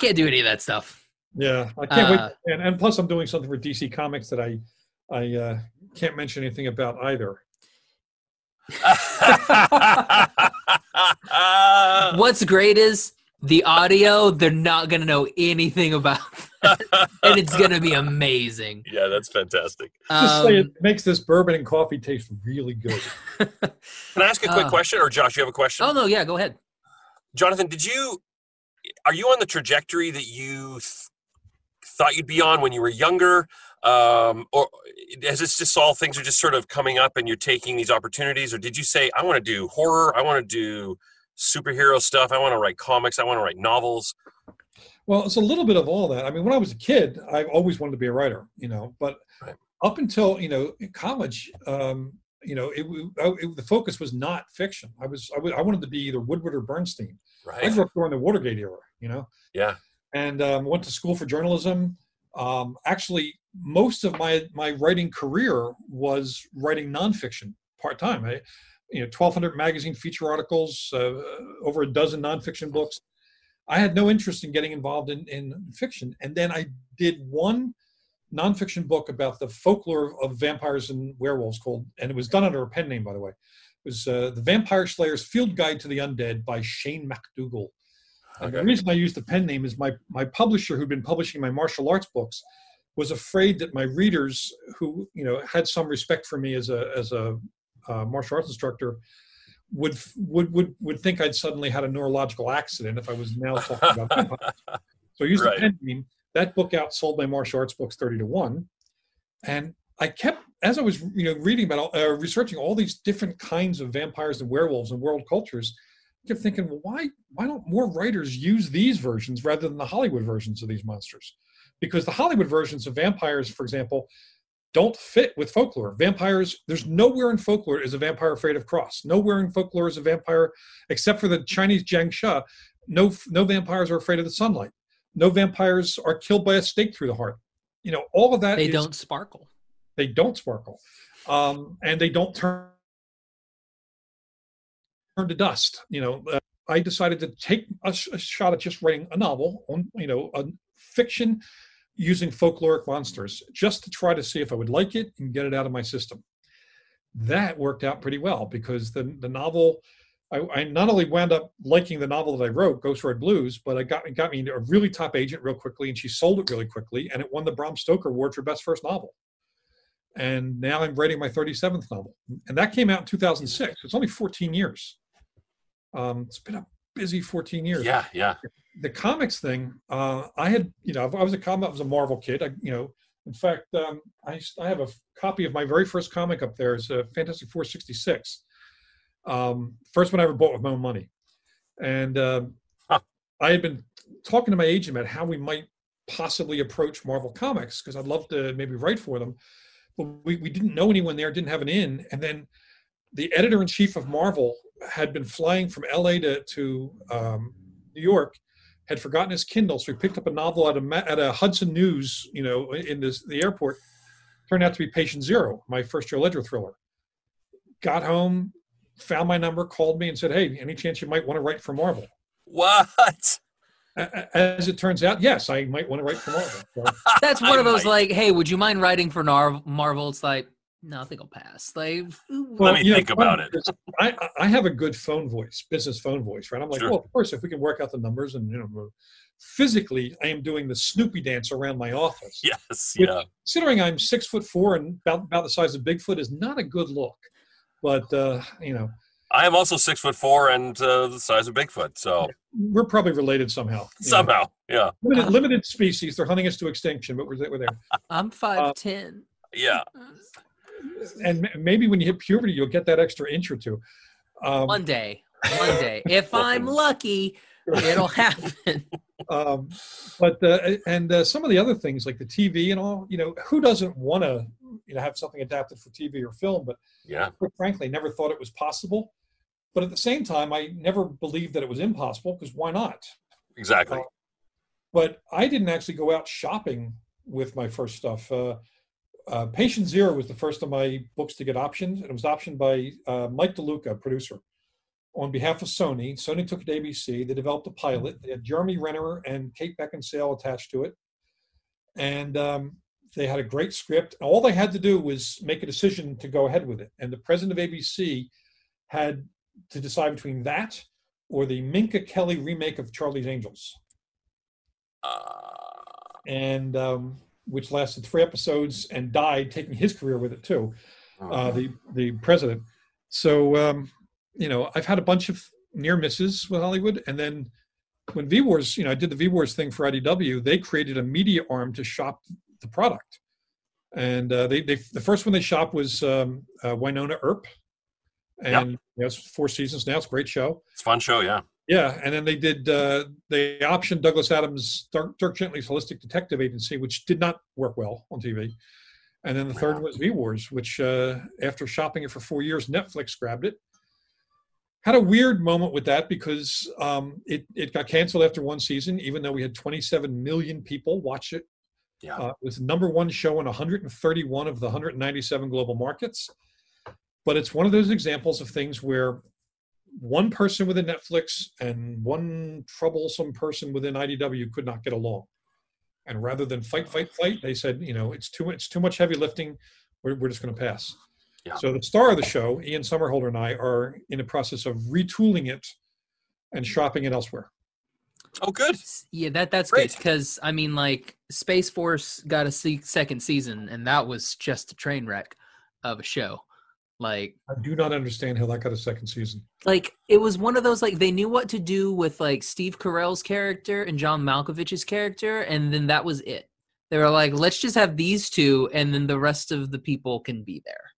Can't do any of that stuff. Yeah, I can't Uh, wait. And, and plus, I'm doing something for DC Comics that I I uh, can't mention anything about either. What's great is the audio. They're not gonna know anything about, and it's gonna be amazing. yeah, that's fantastic. Just say it Um, makes this bourbon and coffee taste really good. Can I ask a quick Uh, question, or Josh, you have a question? oh no, yeah, go ahead. Jonathan, did you are you on the trajectory that you th- thought you'd be on when you were younger, um, or is this just all things are just sort of coming up and you're taking these opportunities, or did you say I want to do horror, I want to do superhero stuff, I want to write comics, I want to write novels? Well, it's a little bit of all that. I mean, when I was a kid, I always wanted to be a writer, you know. But Right. up until you know college, um, you know, it, it, it- the focus was not fiction. I was I, wanted to be either Woodward or Bernstein. Right. I grew up during the Watergate era, you know. Yeah. And um, went to school for journalism. Um, actually, most of my my writing career was writing nonfiction part time. I, you know, 1,200 magazine feature articles, uh, over a dozen nonfiction books. I had no interest in getting involved in, in fiction, and then I did one nonfiction book about the folklore of vampires and werewolves called, and it was done under a pen name, by the way. It was uh, the Vampire Slayer's Field Guide to the Undead by Shane MacDougall. And the reason I used the pen name is my my publisher, who'd been publishing my martial arts books, was afraid that my readers, who you know had some respect for me as a as a uh, martial arts instructor, would would would would think I'd suddenly had a neurological accident if I was now talking about vampires. So I used Right. the pen name. That book outsold my martial arts books thirty to one, and I kept as I was you know reading about all- uh, researching all these different kinds of vampires and werewolves and world cultures. Kept thinking, well, why why don't more writers use these versions rather than the Hollywood versions of these monsters? Because the Hollywood versions of vampires, for example, don't fit with folklore. Vampires, there's nowhere in folklore is a vampire afraid of cross. Nowhere in folklore is a vampire, except for the Chinese Jiangshi. no no vampires are afraid of the sunlight. No vampires are killed by a stake through the heart. You know, all of that. They is- don't sparkle. They don't sparkle, um, and they don't turn to dust. You know, uh, I decided to take a, sh- a shot at just writing a novel on you know a fiction using folkloric monsters, just to try to see if I would like it and get it out of my system. That worked out pretty well because the the novel. I, I not only wound up liking the novel that I wrote, Ghost Road Blues, but I got it got me a really top agent real quickly, and she sold it really quickly, and it won the Bram Stoker Award for Best First Novel and now I'm writing my 37th novel, and that came out in 2006. It's only 14 years. Um, it's been a busy 14 years. Yeah, yeah. The comics thing, uh, I had, you know, I was a comic, I was a Marvel kid. I, you know, in fact, um, I, I have a copy of my very first comic up there. It's a Fantastic Four 66. Um, first one I ever bought with my own money, and uh, Huh. I had been talking to my agent about how we might possibly approach Marvel Comics because I'd love to maybe write for them but we, we didn't know anyone there, didn't have an in. And then the editor in chief of Marvel had been flying from LA to, to um, New York, had forgotten his Kindle. So he picked up a novel at a, at a Hudson News, you know, in this, the airport. Turned out to be Patient Zero, my first Joe Ledger thriller. Got home, found my number, called me and said, Hey, any chance you might want to write for Marvel? What? A- a- As it turns out, yes, I might want to write for Marvel. So, That's one of those might. like, hey, would you mind writing for Marvel? It's like, no, I think I'll pass. Like, Let me you know, think about it. I, I have a good phone voice, business phone voice, right? I'm like, Sure. well, of course, if we can work out the numbers and, you know, physically, I am doing the Snoopy dance around my office. Yes, Which- yeah. Considering I'm six foot four and about, about the size of Bigfoot is not a good look. But, uh, you know, I am also six foot four and uh, the size of Bigfoot. So we're probably related somehow. you know. somehow, yeah, Limited, limited species. They're hunting us to extinction, but we're, we're there. I'm five ten. yeah. And maybe when you hit puberty, you'll get that extra inch or two. Um, One day, one day, if I'm lucky, it'll happen. um, but uh, and uh, some of the other things like the TV and all, you know, who doesn't want to, you know, have something adapted for TV or film? But Yeah. quite frankly, never thought it was possible. But at the same time, I never believed that it was impossible because why not? Exactly. But I didn't actually go out shopping with my first stuff. Uh, uh, Patient Zero was the first of my books to get optioned, and it was optioned by uh, Mike DeLuca, producer, on behalf of Sony. Sony took it to ABC. They developed a pilot. They had Jeremy Renner and Kate Beckinsale attached to it, and um, they had a great script. All they had to do was make a decision to go ahead with it. And the president of ABC had to decide between that or the Minka Kelly remake of Charlie's Angels Uh, and um, which lasted three episodes and died, taking his career with it too. Uh, the the president. So um, you know, I've had a bunch of near misses with Hollywood, and then when V Wars, you know, I did the V Wars thing for IDW. They created a media arm to shop the product, and uh, they, they the first one they shopped was um, uh, Wynonna Earp, and you know, it's four seasons now. It's a great show. it's a fun show. Yeah. Yeah, and then they did uh, they optioned Douglas Adams' Dirk, Dirk Gently's Holistic Detective Agency, which did not work well on TV. And then the third was V Wars, which uh, after shopping it for four years, Netflix grabbed it. Had a weird moment with that because um, it it got canceled after one season, even though we had 27 million people watch it. Yeah. Uh, it was number one show in 131 of the 197 global markets. But it's one of those examples of things where one person within Netflix and one troublesome person within IDW could not get along. And rather than fight, fight, fight, they said, you know, it's too it's too much heavy lifting. We're, we're just going to pass. Yeah. So the star of the show, Ian Somerhalder and I, are in the process of retooling it and shopping it elsewhere. Oh, good. Yeah, that that's Great. good because I mean, like Space Force got a se- second season, and that was just a train wreck of a show. Like, I do not understand how that got a second season. like it was one of those like they knew what to do with like Steve Carell's character and John Malkovich's character, and then that was it. They were like, let's just have these two, and then the rest of the people can be there.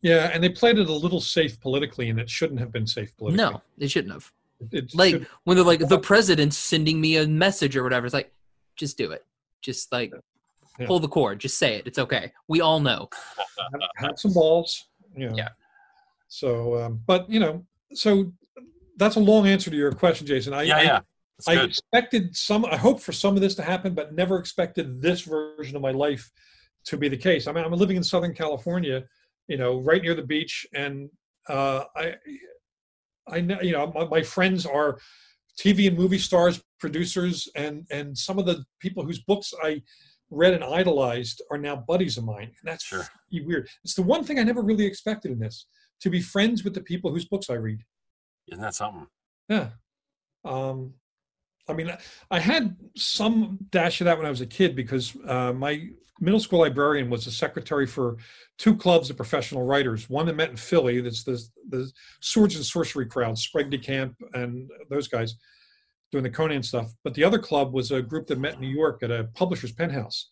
Yeah, and they played it a little safe politically, and it shouldn't have been safe politically. No, they shouldn't have. It- it Like should- when they're like the president's sending me a message or whatever. It's like, just do it. Just like Yeah. pull the cord. Just say it. It's okay. We all know. have, have some balls. You know. Yeah. So, um, but you know, so that's a long answer to your question, Jason. I, Yeah, yeah. That's I good. expected some. I hope for some of this to happen, but never expected this version of my life to be the case. I mean, I'm living in Southern California, you know, right near the beach, and uh, I, I know, you know, my, my friends are TV and movie stars, producers, and and some of the people whose books I read and idolized are now buddies of mine, and that's Sure. weird. It's the one thing I never really expected in this to be friends with the people whose books I read. Isn't that something? Yeah. Um, I mean, I- I had some dash of that when I was a kid because uh, my middle school librarian was the secretary for two clubs of professional writers. One that met in Philly, that's the the swords and sorcery crowd, Sprague de Camp and those guys doing the Conan stuff. But the other club was a group that met in New York at a publisher's penthouse.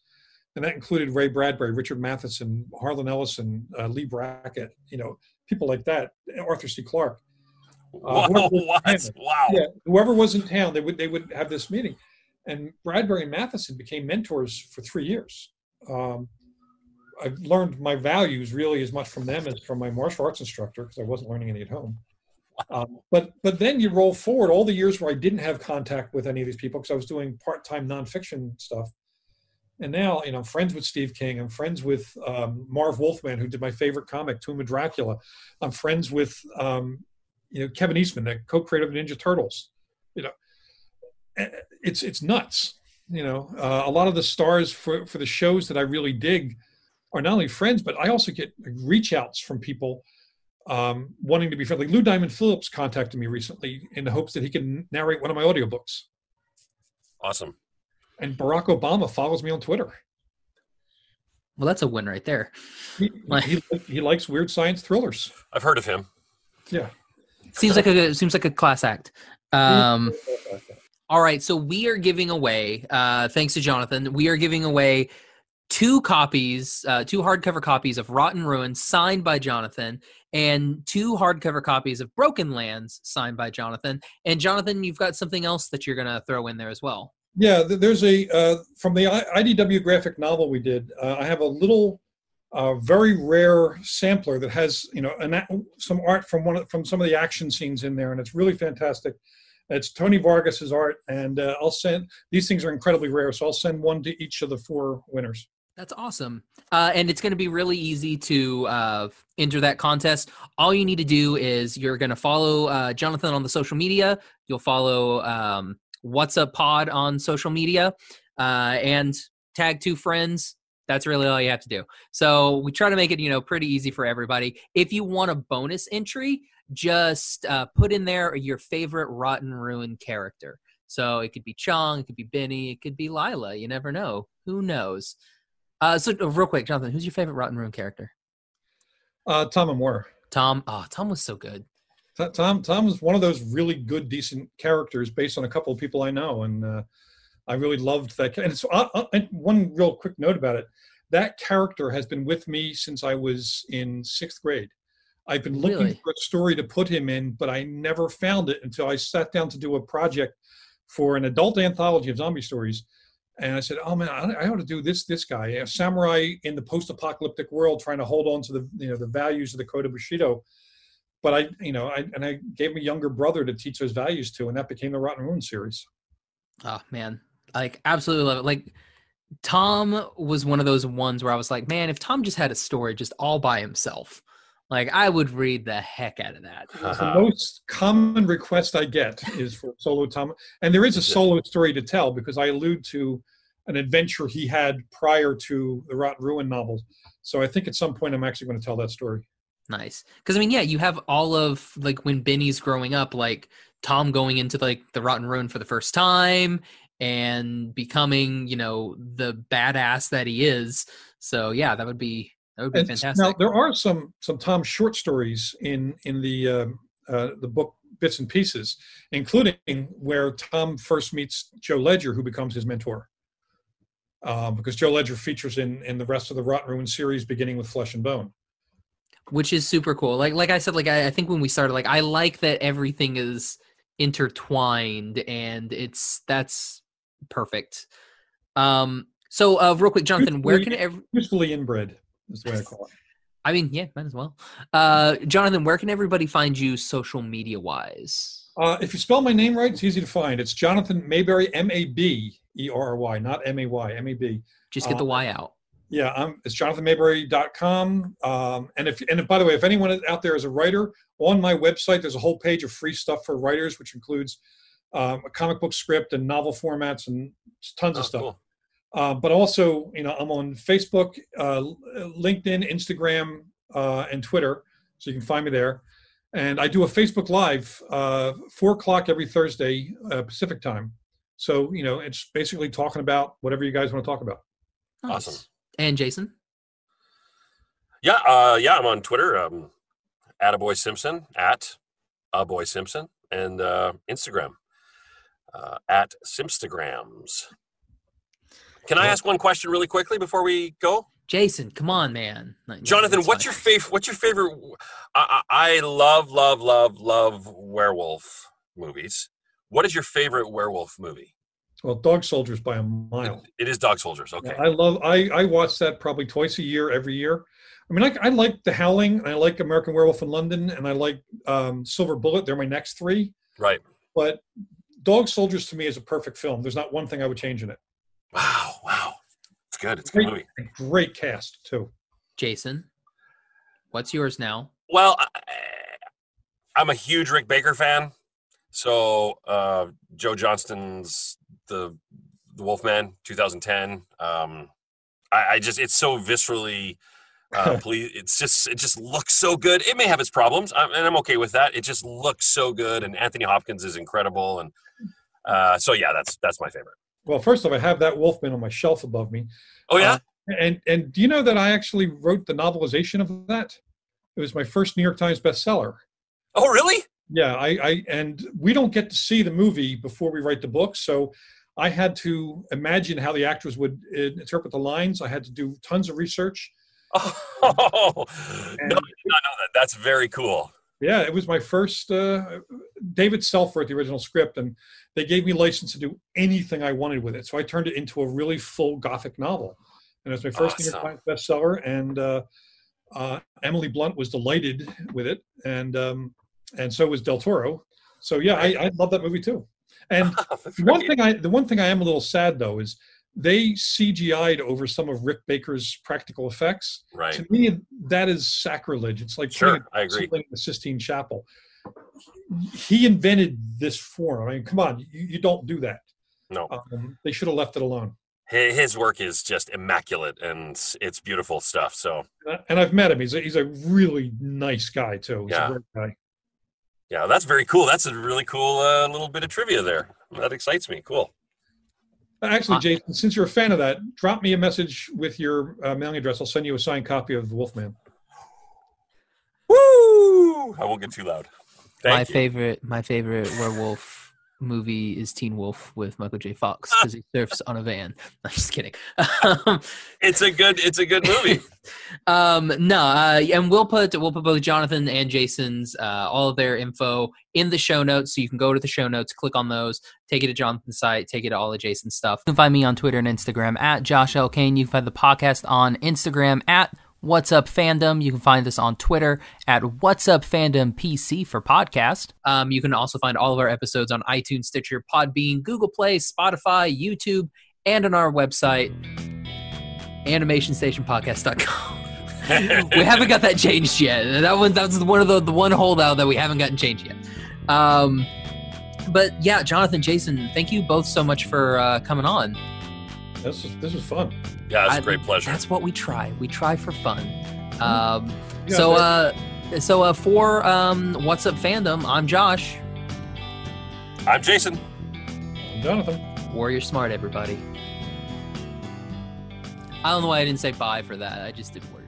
And that included Ray Bradbury, Richard Matheson, Harlan Ellison, uh, Leigh Brackett, you know, people like that, Arthur C. Clarke Whoa, whoever-? Wow. yeah, whoever was in town, they would they would have this meeting, and Bradbury and Matheson became mentors for three years. Um, I've learned my values really as much from them as from my martial arts instructor because I wasn't learning any at home. Um, but but then you roll forward all the years where I didn't have contact with any of these people because I was doing part time nonfiction stuff, and now you know I'm friends with Steve King. I'm friends with um, Marv Wolfman, who did my favorite comic, Tomb of Dracula. I'm friends with um, you know Kevin Eastman, the co-creator of Ninja Turtles. You know, it's it's nuts. You know, uh, a lot of the stars for for the shows that I really dig are not only friends, but I also get reach outs from people um, wanting to be friendly. Lou Diamond Phillips contacted me recently in the hopes that he can narrate one of my audiobooks. Awesome. And Barack Obama follows me on Twitter. Well, that's a win right there. He, he, he likes weird science thrillers. I've heard of him. Yeah. Seems like a seems like a class act. Um, all right, so we are giving away, uh, thanks to Jonathan, we are giving away two copies, uh, two hardcover copies of Rot & Ruin signed by Jonathan, and two hardcover copies of Broken Lands signed by Jonathan. And Jonathan, you've got something else that you're gonna throw in there as well. Yeah, there's a uh, from the IDW graphic novel we did. Uh, I have a little, uh, very rare sampler that has you know an, some art from one of, from some of the action scenes in there, and it's really fantastic. It's Tony Vargas's art, and uh, I'll send these things are incredibly rare, so I'll send one to each of the four winners. That's awesome. Uh, and it's going to be really easy to uh, enter that contest. All you need to do is you're going to follow uh, Jonathan on the social media. You'll follow um, What's Up Pod on social media uh, and tag two friends. That's really all you have to do. So we try to make it, you know, pretty easy for everybody. If you want a bonus entry, just uh, put in there your favorite Rot & Ruin character. So it could be Chong, it could be Benny, it could be Lilah. You never know. Who knows? Uh, so uh, real quick, Jonathan, who's your favorite Rot & Ruin character? Uh, Tom Imura. Tom. Oh, Tom was so good. T- Tom Tom was one of those really good, decent characters based on a couple of people I know, and uh, I really loved that. And it's uh, uh, and one real quick note about it: that character has been with me since I was in sixth grade. I've been looking Really? for a story to put him in, but I never found it until I sat down to do a project for an adult anthology of zombie stories. And I said, "Oh man, I, ought to do this. This guy, a samurai in the post-apocalyptic world, trying to hold on to the you know the values of the Code of Bushido." but I, you know, I and I gave a younger brother to teach those values to, and that became the Rot & Ruin series. Oh man, like absolutely love it. Like Tom was one of those ones where I was like, man, if Tom just had a story just all by himself, like I would read the heck out of that. The most common request I get is for solo Tom, and there is a solo story to tell because I allude to an adventure he had prior to the Rot & Ruin novels. So I think at some point I'm actually going to tell that story. Nice. Because I mean, yeah, you have all of like when Benny's growing up, like Tom going into like the Rot & Ruin for the first time and becoming, you know, the badass that he is. So yeah, that would be that would be And fantastic. Now there are some some Tom short stories in in the um, uh, the book bits and pieces, including where Tom first meets Joe Ledger, who becomes his mentor. Um, because Joe Ledger features in in the rest of the Rot & Ruin series, beginning with Flesh and Bone. which is super cool. Like like I said, like I, I think when we started, like I like that everything is intertwined and it's that's perfect. Um so uh real quick, Jonathan, where can every Usefully inbred is the way I call it. I mean, yeah, might as well. Uh Jonathan, where can everybody find you social media wise? Uh, if you spell my name right, it's easy to find. It's Jonathan Maberry, M A B E R R Y, not M A Y, M A B. Just get the Uh, Y out. Yeah, I'm, it's jonathanmaberry.com. Um, and if and if, by the way, if anyone out there is a writer, on my website there's a whole page of free stuff for writers, which includes um, a comic book script and novel formats and tons Oh, of stuff. cool. Uh, but also, you know, I'm on Facebook, uh, LinkedIn, Instagram, uh, and Twitter, so you can find me there. And I do a Facebook Live, uh, four o'clock every Thursday uh, Pacific time. So you know, it's basically talking about whatever you guys want to talk about. Nice. Awesome. And Jason? Yeah, uh, yeah, I'm on Twitter. Um, at a boy Simpson at a boy Simpson and uh, Instagram uh, at Simpstagrams. Can I ask one question really quickly before we go? Jason, come on, man. No, no, Jonathan, what's your favorite? What's your favorite? I, I I love, love, love, love werewolf movies. What is your favorite werewolf movie? Well, Dog Soldiers by a mile. It is Dog Soldiers. Okay. I love. I I watch that probably twice a year, every year. I mean, I, I like The Howling, and I like American Werewolf in London, and I like um, Silver Bullet. They're my next three. Right. But Dog Soldiers to me is a perfect film. There's not one thing I would change in it. Wow. Wow. It's good. It's a good movie. A great cast too. Jason? What's yours now? Well, I, I'm a huge Rick Baker fan. So uh, Joe Johnston's the the Wolfman 2010. Um, I, I just it's so viscerally. Uh, please, it's just it just looks so good. It may have its problems, I'm, and I'm okay with that. It just looks so good, and Anthony Hopkins is incredible, and uh, so yeah, that's that's my favorite. Well, first off, I have that Wolfman on my shelf above me. Oh yeah, Uh, And and do you know that I actually wrote the novelization of that? It was my first New York Times bestseller. oh really? Yeah, I, I and we don't get to see the movie before we write the book, so I had to imagine how the actors would uh, interpret the lines. I had to do tons of research. Oh no, I did not know that. That's very cool. Yeah, it was my first. Uh, David Self wrote the original script, and they gave me license to do anything I wanted with it. So I turned it into a really full Gothic novel, and it was my first New York Times bestseller. And uh, uh, Emily Blunt was delighted with it, and um, and so was Del Toro. So yeah, I, I love that movie too. And one thing I the one thing I am a little sad though is they CGI'd over some of Rick Baker's practical effects. right. To me, that is sacrilege. It's like Sure, I agree. in the Sistine Chapel. He invented this form. I mean, come on, you, you don't do that. No. Um, they should have left it alone. His work is just immaculate and it's beautiful stuff. So And I've met him. He's a, he's a really nice guy too. He's Yeah. a great guy. yeah, that's very cool. That's a really cool uh, little bit of trivia there. That excites me. Cool. Actually, Uh, Jason, since you're a fan of that, drop me a message with your uh, mailing address. I'll send you a signed copy of The Wolfman. Woo! I won't get too loud. Thank my you. favorite my favorite werewolf movie is Teen Wolf with Michael J. Fox because he surfs on a van. I'm just kidding. Um, It's a good. It's a good movie. um, no, uh, and we'll put we'll put both Jonathan and Jason's uh, all of their info in the show notes, so you can go to the show notes, click on those, take it to Jonathan's site, take it to all of Jason's stuff. You can find me on Twitter and Instagram at Josh L Kane. You can find the podcast on Instagram at What's Up Fandom. You can find us on Twitter at What's Up Fandom PC for podcast. Um, you can also find all of our episodes on iTunes, Stitcher, Podbean, Google Play, Spotify, YouTube, and on our website, animationstationpodcast.com. we haven't got that changed yet. That one that's one of the the one holdout that we haven't gotten changed yet. Um, but yeah, Jonathan, Jason, thank you both so much for uh, coming on. This is this is fun. Yeah, it's a great pleasure. That's what we try. We try for fun. Um, Yeah, so uh, so uh, for um, what's up fandom, I'm Josh. I'm Jason. I'm Jonathan. Warrior smart, everybody. I don't know why I didn't say bye for that. I just did warrior